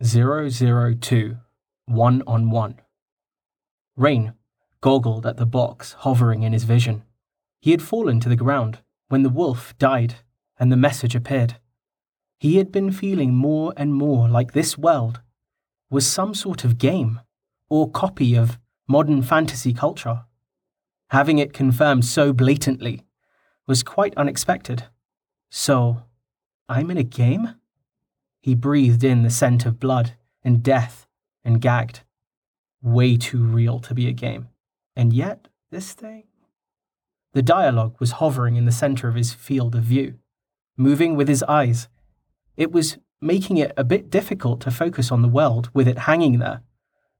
002 1 on 1. Rain goggled at the box hovering in his vision. He had fallen to the ground when the wolf died and the message appeared. He had been feeling more and more like this world was some sort of game or copy of modern fantasy culture. Having it confirmed so blatantly was quite unexpected. So, I'm in a game? He breathed in the scent of blood and death and gagged. Way too real to be a game. And yet, this thing? The dialogue was hovering in the center of his field of view, moving with his eyes. It was making it a bit difficult to focus on the world with it hanging there,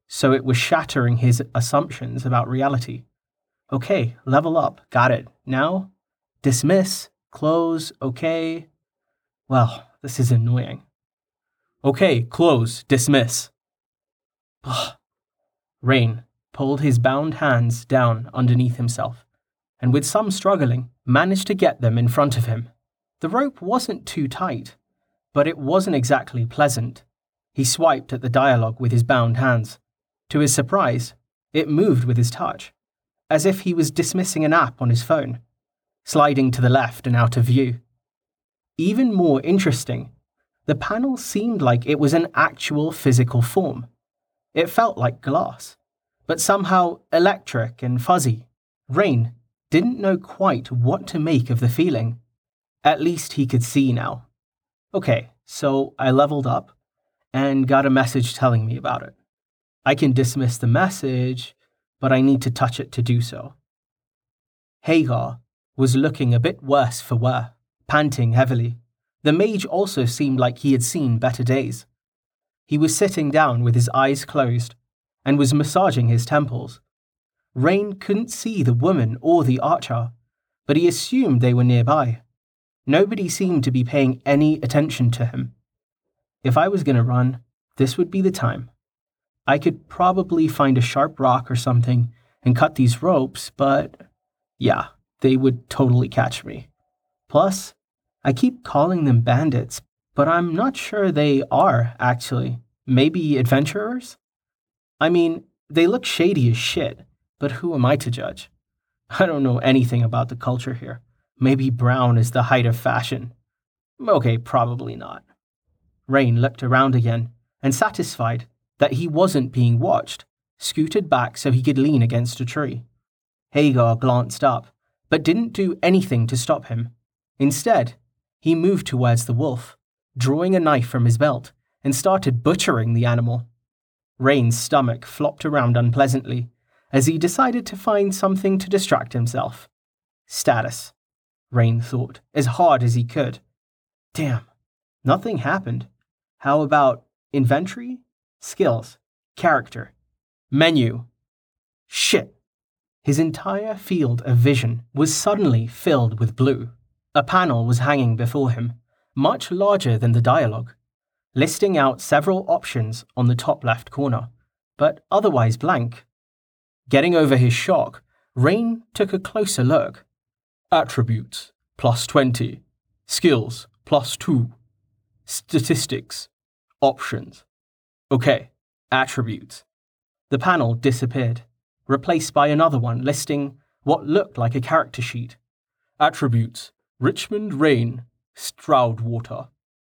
so it was shattering his assumptions about reality. Okay, level up, got it. Now, dismiss, close, okay. Well, this is annoying. Okay, close, dismiss. Ugh. Rain pulled his bound hands down underneath himself, and with some struggling, managed to get them in front of him. The rope wasn't too tight, but it wasn't exactly pleasant. He swiped at the dialogue with his bound hands. To his surprise, it moved with his touch, as if he was dismissing an app on his phone, sliding to the left and out of view. Even more interesting, the panel seemed like it was an actual physical form. It felt like glass, but somehow electric and fuzzy. Rain didn't know quite what to make of the feeling. At least he could see now. Okay, so I leveled up and got a message telling me about it. I can dismiss the message, but I need to touch it to do so. Hagar was looking a bit worse for wear, panting heavily. The mage also seemed like he had seen better days. He was sitting down with his eyes closed and was massaging his temples. Rain couldn't see the woman or the archer, but he assumed they were nearby. Nobody seemed to be paying any attention to him. If I was going to run, this would be the time. I could probably find a sharp rock or something and cut these ropes, but yeah, they would totally catch me. Plus, I keep calling them bandits, but I'm not sure they are, actually. Maybe adventurers? I mean, they look shady as shit, but who am I to judge? I don't know anything about the culture here. Maybe brown is the height of fashion. Okay, probably not. Rain looked around again and, satisfied that he wasn't being watched, scooted back so he could lean against a tree. Hagar glanced up, but didn't do anything to stop him. Instead, he moved towards the wolf, drawing a knife from his belt, and started butchering the animal. Rain's stomach flopped around unpleasantly as he decided to find something to distract himself. Status. Rain thought, as hard as he could. Damn, nothing happened. How about inventory, skills, character, menu? Shit. His entire field of vision was suddenly filled with blue. A panel was hanging before him, much larger than the dialogue, listing out several options on the top left corner, but otherwise blank. Getting over his shock, Rain took a closer look. Attributes, plus 20. Skills, plus 2. Statistics, options. Okay, attributes. The panel disappeared, replaced by another one listing what looked like a character sheet. Attributes Richmond Rain, Stroudwater.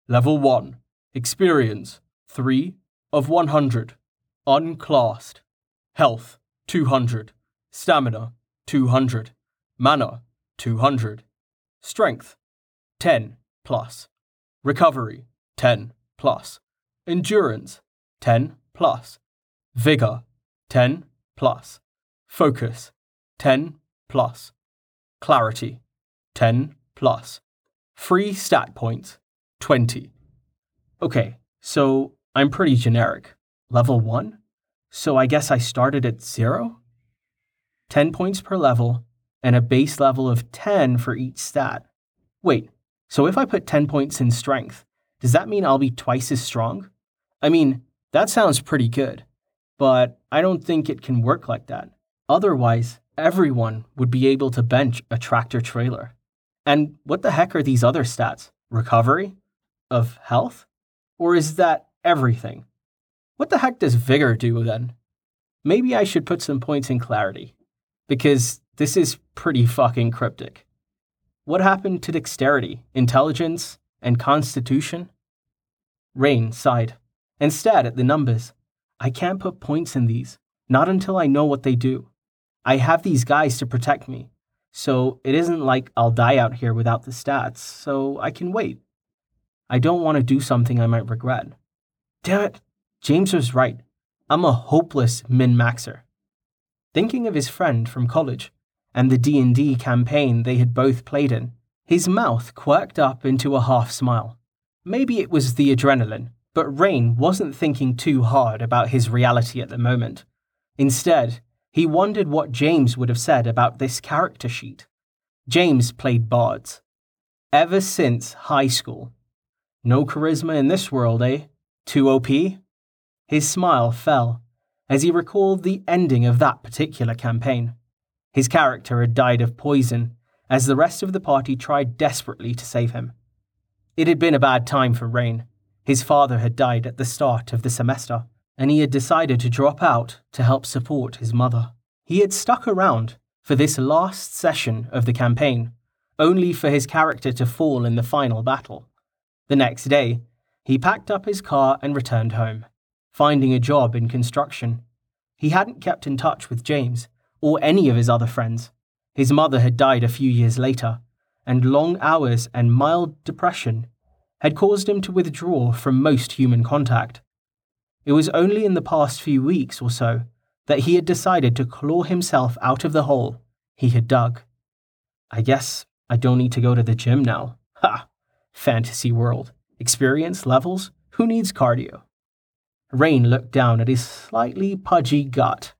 Level 1. Experience 3 of 100. Unclassed. Health 200. Stamina 200. Mana 200. Strength 10 plus. Recovery 10 plus. Endurance 10 plus. Vigor 10 plus. Focus 10 plus. Clarity 10 plus. Free stat points 20. Okay, so I'm pretty generic. Level 1? So I guess I started at 0? 10 points per level, and a base level of 10 for each stat. Wait, so if I put 10 points in strength, does that mean I'll be twice as strong? I mean, that sounds pretty good, but I don't think it can work like that. Otherwise, everyone would be able to bench a tractor trailer. And what the heck are these other stats? Recovery? Of health? Or is that everything? What the heck does vigor do then? Maybe I should put some points in clarity, because this is pretty fucking cryptic. What happened to dexterity, intelligence, and constitution? Rain sighed and stared at the numbers. I can't put points in these, not until I know what they do. I have these guys to protect me, so it isn't like I'll die out here without the stats, so I can wait. I don't want to do something I might regret. Damn it, James was right. I'm a hopeless min-maxer. Thinking of his friend from college and the D&D campaign they had both played in, his mouth quirked up into a half smile. Maybe it was the adrenaline, but Rain wasn't thinking too hard about his reality at the moment. Instead, he wondered what James would have said about this character sheet. James played bards. Ever since high school. No charisma in this world, eh? Too OP? His smile fell as he recalled the ending of that particular campaign. His character had died of poison as the rest of the party tried desperately to save him. It had been a bad time for Rain. His father had died at the start of the semester, and he had decided to drop out to help support his mother. He had stuck around for this last session of the campaign, only for his character to fall in the final battle. The next day, he packed up his car and returned home, finding a job in construction. He hadn't kept in touch with James or any of his other friends. His mother had died a few years later, and long hours and mild depression had caused him to withdraw from most human contact. It was only in the past few weeks or so that he had decided to claw himself out of the hole he had dug. I guess I don't need to go to the gym now. Ha! Fantasy world. Experience levels? Who needs cardio? Rain looked down at his slightly pudgy gut.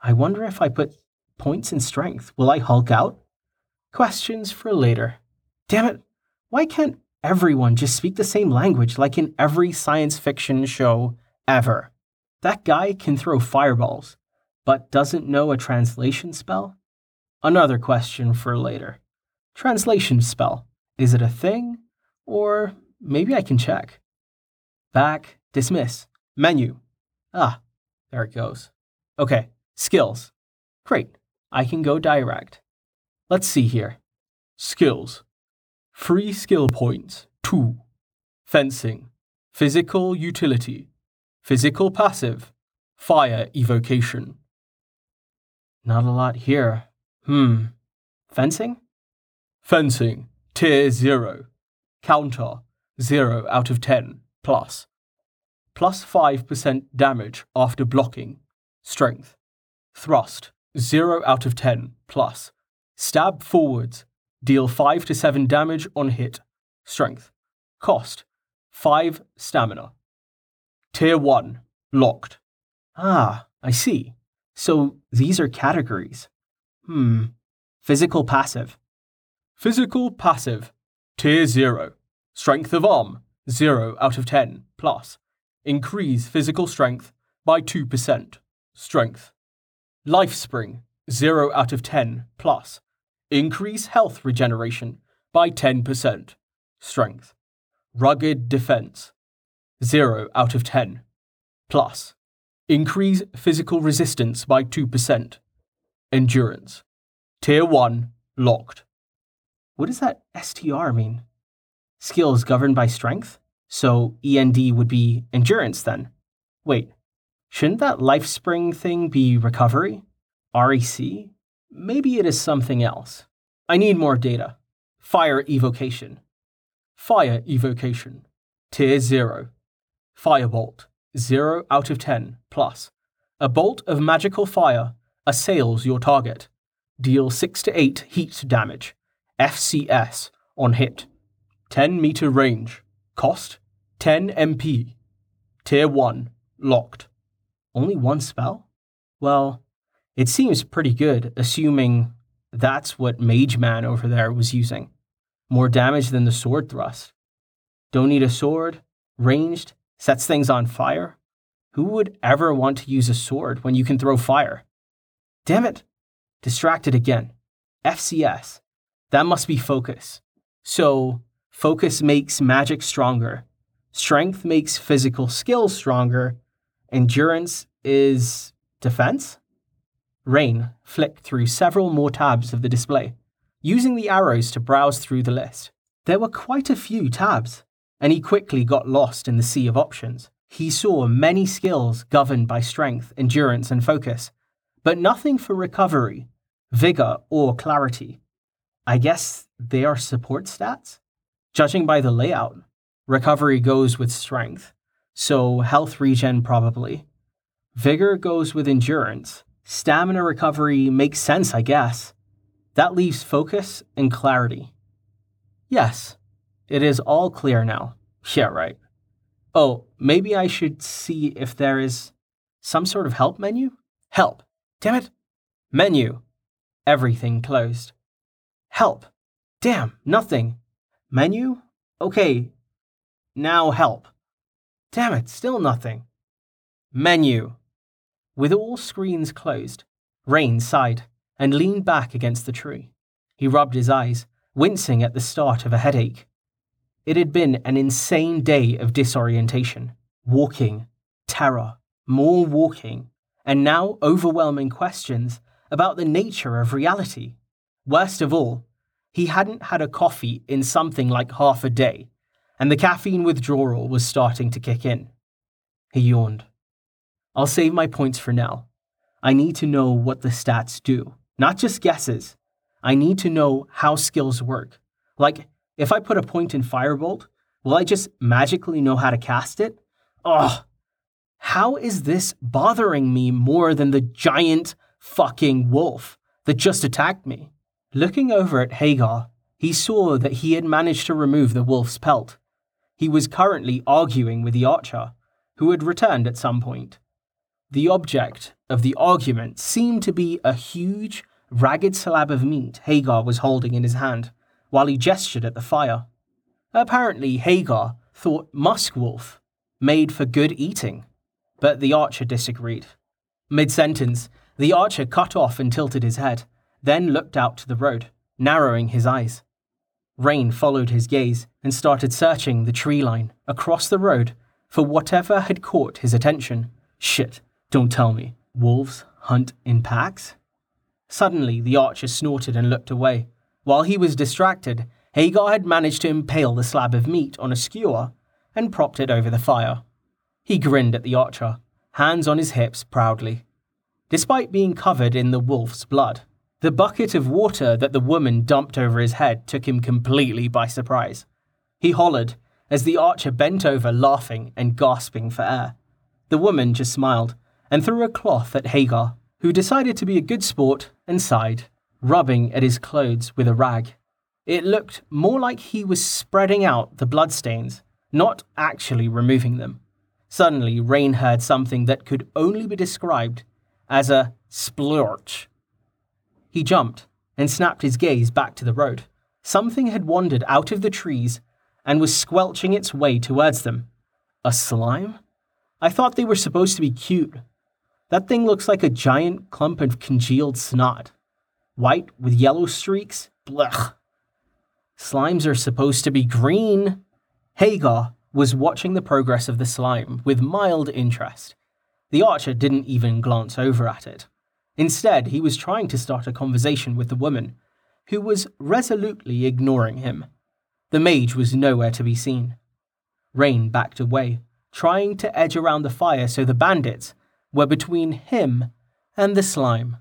I wonder if I put points in strength, will I hulk out? Questions for later. Damn it, why can't everyone just speak the same language like in every science fiction show ever? That guy can throw fireballs, but doesn't know a translation spell? Another question for later. Translation spell. Is it a thing? Or maybe I can check. Back, dismiss, menu. Ah, there it goes. Okay, skills. Great, I can go direct. Let's see here. Skills. Free skill points, 2. Fencing. Physical utility. Physical passive. Fire evocation. Not a lot here. Hmm. Fencing? Fencing. Tier 0. Counter. 0 out of 10. Plus. Plus 5% damage after blocking. Strength. Thrust. 0 out of 10. Plus. Stab forwards. Deal 5 to 7 damage on hit. Strength. Cost. 5 stamina. Tier 1. Locked. Ah, I see. So these are categories. Hmm. Physical passive. Physical passive. Tier 0. Strength of arm. 0 out of 10. Plus. Increase physical strength by 2%. Strength. Life Spring. 0 out of 10. Plus. Increase health regeneration by 10%. Strength. Rugged defense. 0 out of 10. Plus. Increase physical resistance by 2%. Endurance. Tier 1 locked. What does that STR mean? Skills governed by strength? So END would be endurance then. Wait, shouldn't that life spring thing be recovery? REC? Maybe it is something else. I need more data. Fire evocation. Fire evocation. Tier 0. Firebolt. 0 out of 10 plus. A bolt of magical fire assails your target. Deal 6 to 8 heat damage. FCS on hit. 10 meter range. Cost 10 MP. Tier 1 locked. Only one spell? Well, it seems pretty good, assuming that's what Mage Man over there was using. More damage than the sword thrust. Don't need a sword, ranged, sets things on fire. Who would ever want to use a sword when you can throw fire? Damn it! Distracted again. FCS. That must be focus. So, focus makes magic stronger. Strength makes physical skill stronger. Endurance is defense? Rain flicked through several more tabs of the display, using the arrows to browse through the list. There were quite a few tabs, and he quickly got lost in the sea of options. He saw many skills governed by strength, endurance, and focus, but nothing for recovery, vigor, or clarity. I guess they are support stats? Judging by the layout, recovery goes with strength, so health regen probably. Vigor goes with endurance. Stamina recovery makes sense, I guess. That leaves focus and clarity. Yes, it is all clear now. Yeah, right. Oh, maybe I should see if there is some sort of help menu? Help. Damn it. Menu. Everything closed. Help. Damn, nothing. Menu? Okay. Now help. Damn it, still nothing. Menu. With all screens closed, Rain sighed and leaned back against the tree. He rubbed his eyes, wincing at the start of a headache. It had been an insane day of disorientation, walking, terror, more walking, and now overwhelming questions about the nature of reality. Worst of all, he hadn't had a coffee in something like half a day, and the caffeine withdrawal was starting to kick in. He yawned. I'll save my points for now. I need to know what the stats do, not just guesses. I need to know how skills work. Like, if I put a point in Firebolt, will I just magically know how to cast it? Ugh. How is this bothering me more than the giant fucking wolf that just attacked me? Looking over at Hagar, he saw that he had managed to remove the wolf's pelt. He was currently arguing with the archer, who had returned at some point. The object of the argument seemed to be a huge, ragged slab of meat Hagar was holding in his hand, while he gestured at the fire. Apparently, Hagar thought musk wolf made for good eating, but the archer disagreed. Mid sentence, the archer cut off and tilted his head, then looked out to the road, narrowing his eyes. Rain followed his gaze and started searching the tree line across the road for whatever had caught his attention. Shit, don't tell me. Wolves hunt in packs? Suddenly, the archer snorted and looked away. While he was distracted, Hagar had managed to impale the slab of meat on a skewer and propped it over the fire. He grinned at the archer, hands on his hips proudly. Despite being covered in the wolf's blood, the bucket of water that the woman dumped over his head took him completely by surprise. He hollered as the archer bent over, laughing and gasping for air. The woman just smiled and threw a cloth at Hagar, who decided to be a good sport and sighed, rubbing at his clothes with a rag. It looked more like he was spreading out the bloodstains, not actually removing them. Suddenly, Rain heard something that could only be described as a splorch. He jumped and snapped his gaze back to the road. Something had wandered out of the trees and was squelching its way towards them. A slime? I thought they were supposed to be cute, that thing looks like a giant clump of congealed snot. White with yellow streaks? Blech. Slimes are supposed to be green. Hagar was watching the progress of the slime with mild interest. The archer didn't even glance over at it. Instead, he was trying to start a conversation with the woman, who was resolutely ignoring him. The mage was nowhere to be seen. Rain backed away, trying to edge around the fire so the bandits were between him and the slime.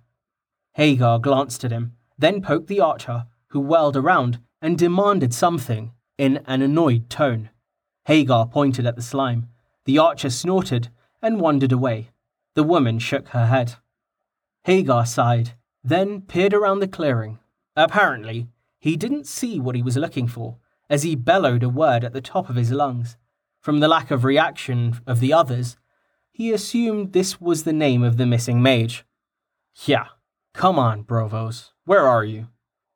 Hagar glanced at him, then poked the archer, who whirled around and demanded something in an annoyed tone. Hagar pointed at the slime. The archer snorted and wandered away. The woman shook her head. Hagar sighed, then peered around the clearing. Apparently, he didn't see what he was looking for, as he bellowed a word at the top of his lungs. From the lack of reaction of the others, he assumed this was the name of the missing mage. Yeah, come on, Brovos. Where are you?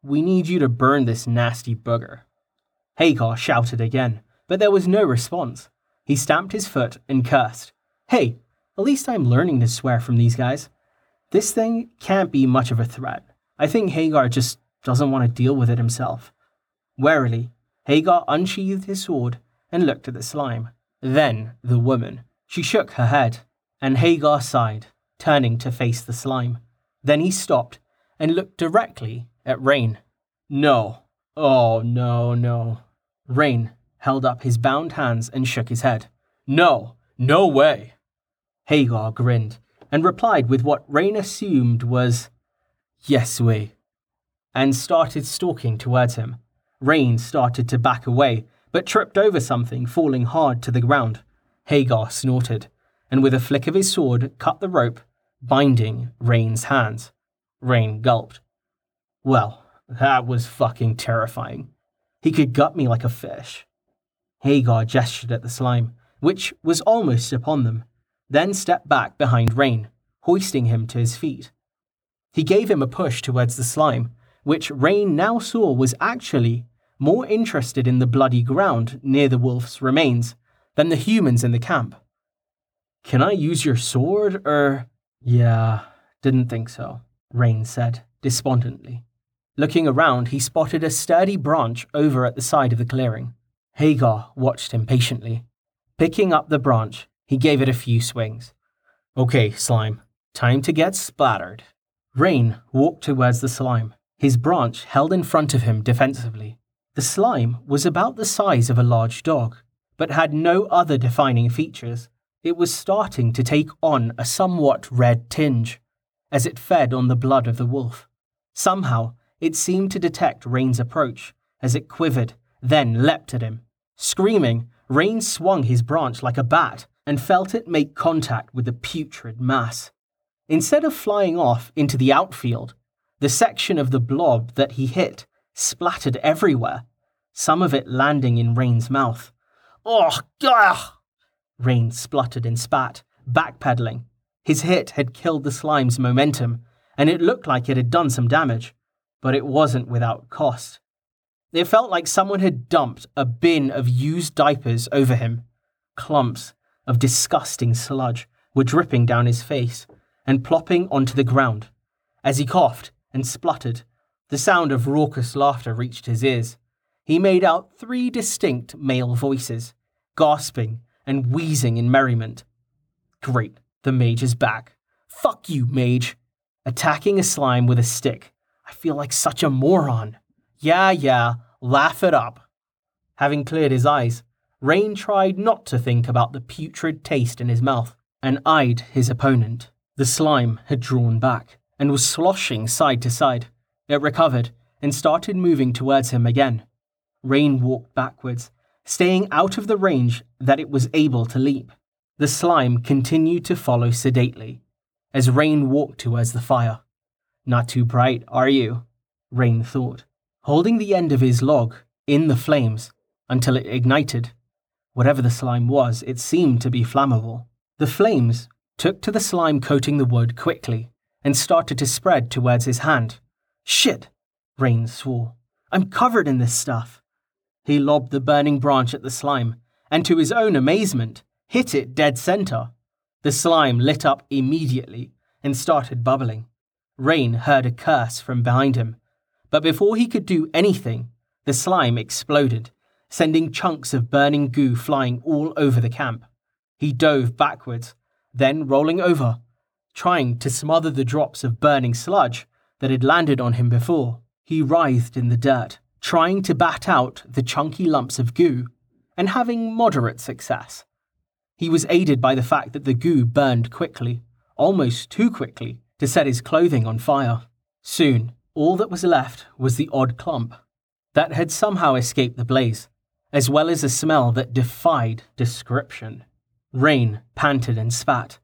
We need you to burn this nasty bugger. Hagar shouted again, but there was no response. He stamped his foot and cursed. Hey, at least I'm learning to swear from these guys. This thing can't be much of a threat. I think Hagar just doesn't want to deal with it himself. Warily, Hagar unsheathed his sword and looked at the slime. Then the woman. She shook her head. and Hagar sighed, turning to face the slime. Then he stopped and looked directly at Rain. No. Oh, no, no. Rain held up his bound hands and shook his head. No, no way. Hagar grinned and replied with what Rain assumed was, Yes, we, and started stalking towards him. Rain started to back away, but tripped over something, falling hard to the ground. Hagar snorted, and with a flick of his sword cut the rope, binding Rain's hands. Rain gulped. Well, that was fucking terrifying. He could gut me like a fish. Hagar gestured at the slime, which was almost upon them, then stepped back behind Rain, hoisting him to his feet. He gave him a push towards the slime, which Rain now saw was actually more interested in the bloody ground near the wolf's remains than the humans in the camp. Can I use your sword, or. Yeah, didn't think so, Rain said, despondently. Looking around, he spotted a sturdy branch over at the side of the clearing. Hagar watched him patiently. Picking up the branch, he gave it a few swings. Okay, slime, time to get splattered. Rain walked towards the slime, his branch held in front of him defensively. The slime was about the size of a large dog, but had no other defining features. It was starting to take on a somewhat red tinge as it fed on the blood of the wolf. Somehow, it seemed to detect Rain's approach as it quivered, then leapt at him. Screaming, Rain swung his branch like a bat and felt it make contact with the putrid mass. Instead of flying off into the outfield, the section of the blob that he hit splattered everywhere, some of it landing in Rain's mouth. Oh, gah! Rain spluttered and spat, backpedaling. His hit had killed the slime's momentum, and it looked like it had done some damage, but it wasn't without cost. It felt like someone had dumped a bin of used diapers over him. Clumps of disgusting sludge were dripping down his face and plopping onto the ground. As he coughed and spluttered, the sound of raucous laughter reached his ears. He made out three distinct male voices, gasping and wheezing in merriment. Great, the mage is back. Fuck you, mage. Attacking a slime with a stick. I feel like such a moron. Yeah, yeah, laugh it up. Having cleared his eyes, Rain tried not to think about the putrid taste in his mouth and eyed his opponent. The slime had drawn back and was sloshing side to side. It recovered and started moving towards him again. Rain walked backwards, staying out of the range that it was able to leap. The slime continued to follow sedately as Rain walked towards the fire. Not too bright, are you? Rain thought, holding the end of his log in the flames until it ignited. Whatever the slime was, it seemed to be flammable. The flames took to the slime coating the wood quickly and started to spread towards his hand. Shit! Rain swore. I'm covered in this stuff. He lobbed the burning branch at the slime, and to his own amazement, hit it dead center. The slime lit up immediately and started bubbling. Rain heard a curse from behind him, but before he could do anything, the slime exploded, sending chunks of burning goo flying all over the camp. He dove backwards, then rolling over, trying to smother the drops of burning sludge that had landed on him before. He writhed in the dirt, trying to bat out the chunky lumps of goo, and having moderate success. He was aided by the fact that the goo burned quickly, almost too quickly, to set his clothing on fire. Soon, all that was left was the odd clump that had somehow escaped the blaze, as well as a smell that defied description. Rain panted and spat,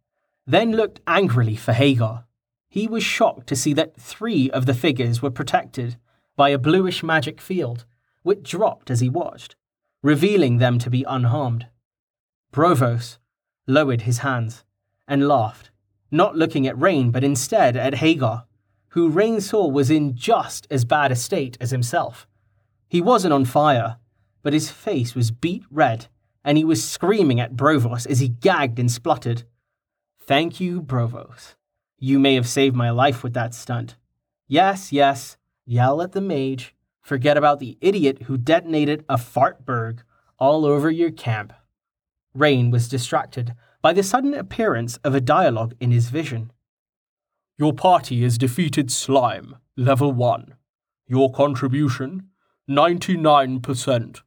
then looked angrily for Hagar, he was shocked to see that three of the figures were protected by a bluish magic field, which dropped as he watched, revealing them to be unharmed. Brovos lowered his hands and laughed, not looking at Rain but instead at Hagar, who Rain saw was in just as bad a state as himself. He wasn't on fire, but his face was beet red, and he was screaming at Brovos as he gagged and spluttered. Thank you, Brovos. You may have saved my life with that stunt. Yes, yes, yell at the mage. Forget about the idiot who detonated a fartberg all over your camp. Rain was distracted by the sudden appearance of a dialogue in his vision. Your party has defeated Slime, level 1. Your contribution 99%.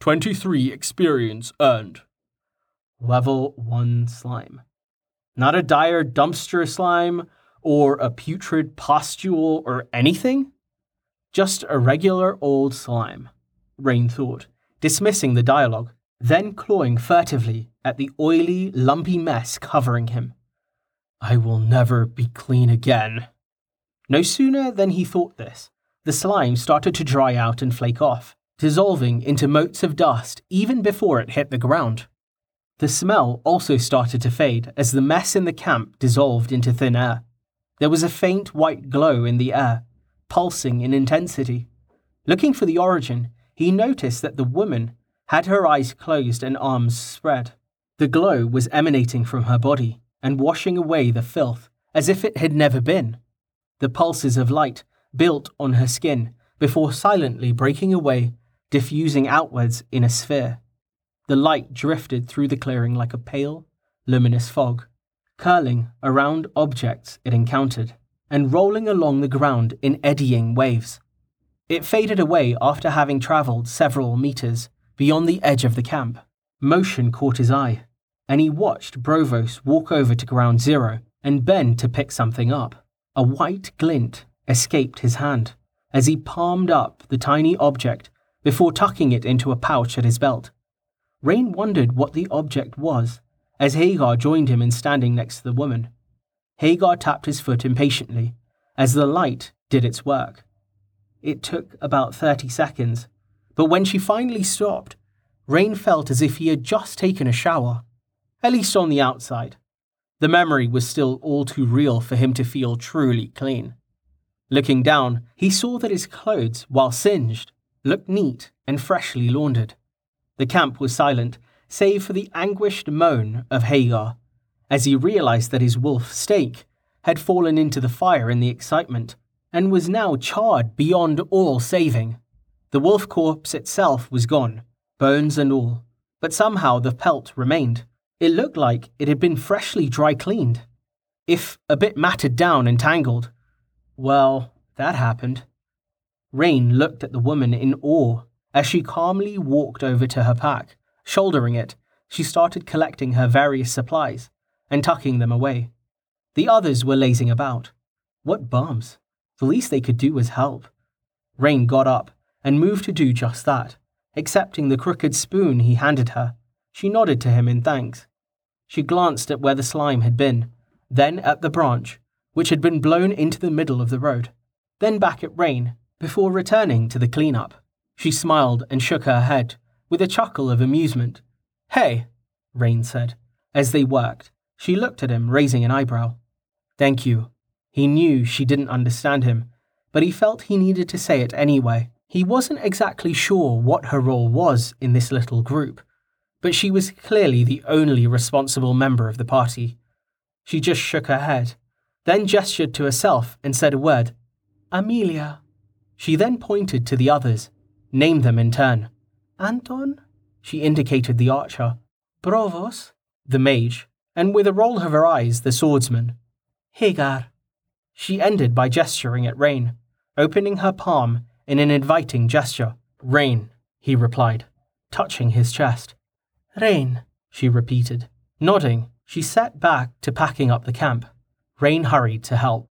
23 experience earned. Level 1 slime. Not a dire dumpster slime or a putrid pustule or anything? Just a regular old slime, Rain thought, dismissing the dialogue, then clawing furtively at the oily, lumpy mess covering him. I will never be clean again. No sooner than he thought this, the slime started to dry out and flake off, dissolving into motes of dust even before it hit the ground. The smell also started to fade as the mess in the camp dissolved into thin air. There was a faint white glow in the air, pulsing in intensity. Looking for the origin, he noticed that the woman had her eyes closed and arms spread. The glow was emanating from her body and washing away the filth as if it had never been. The pulses of light built on her skin before silently breaking away, diffusing outwards in a sphere. The light drifted through the clearing like a pale, luminous fog, curling around objects it encountered and rolling along the ground in eddying waves. It faded away after having travelled several meters beyond the edge of the camp. Motion caught his eye, and he watched Brovos walk over to ground zero and bend to pick something up. A white glint escaped his hand as he palmed up the tiny object before tucking it into a pouch at his belt. Rain wondered what the object was as Hagar joined him in standing next to the woman. Hagar tapped his foot impatiently as the light did its work. It took about 30 seconds, but when she finally stopped, Rain felt as if he had just taken a shower, at least on the outside. The memory was still all too real for him to feel truly clean. Looking down, he saw that his clothes, while singed, looked neat and freshly laundered. The camp was silent, save for the anguished moan of Hagar, as he realized that his wolf steak had fallen into the fire in the excitement and was now charred beyond all saving. The wolf corpse itself was gone, bones and all, but somehow the pelt remained. It looked like it had been freshly dry cleaned, if a bit matted down and tangled, well, that happened. Rain looked at the woman in awe as she calmly walked over to her pack. Shouldering it, she started collecting her various supplies and tucking them away. The others were lazing about. What bums! The least they could do was help. Rain got up and moved to do just that, accepting the crooked spoon he handed her. She nodded to him in thanks. She glanced at where the slime had been, then at the branch, which had been blown into the middle of the road, then back at Rain, before returning to the cleanup. She smiled and shook her head, with a chuckle of amusement. Hey, Rain said. As they worked, she looked at him, raising an eyebrow. Thank you. He knew she didn't understand him, but he felt he needed to say it anyway. He wasn't exactly sure what her role was in this little group, but she was clearly the only responsible member of the party. She just shook her head then gestured to herself and said a word Amelia. She then pointed to the others, named them in turn. Anton? She indicated the archer. Brovos? The mage, and with a roll of her eyes, the swordsman. Hagar. She ended by gesturing at Rain, opening her palm in an inviting gesture. Rain, he replied, touching his chest. Rain, she repeated. Nodding, she sat back to packing up the camp. Rain hurried to help.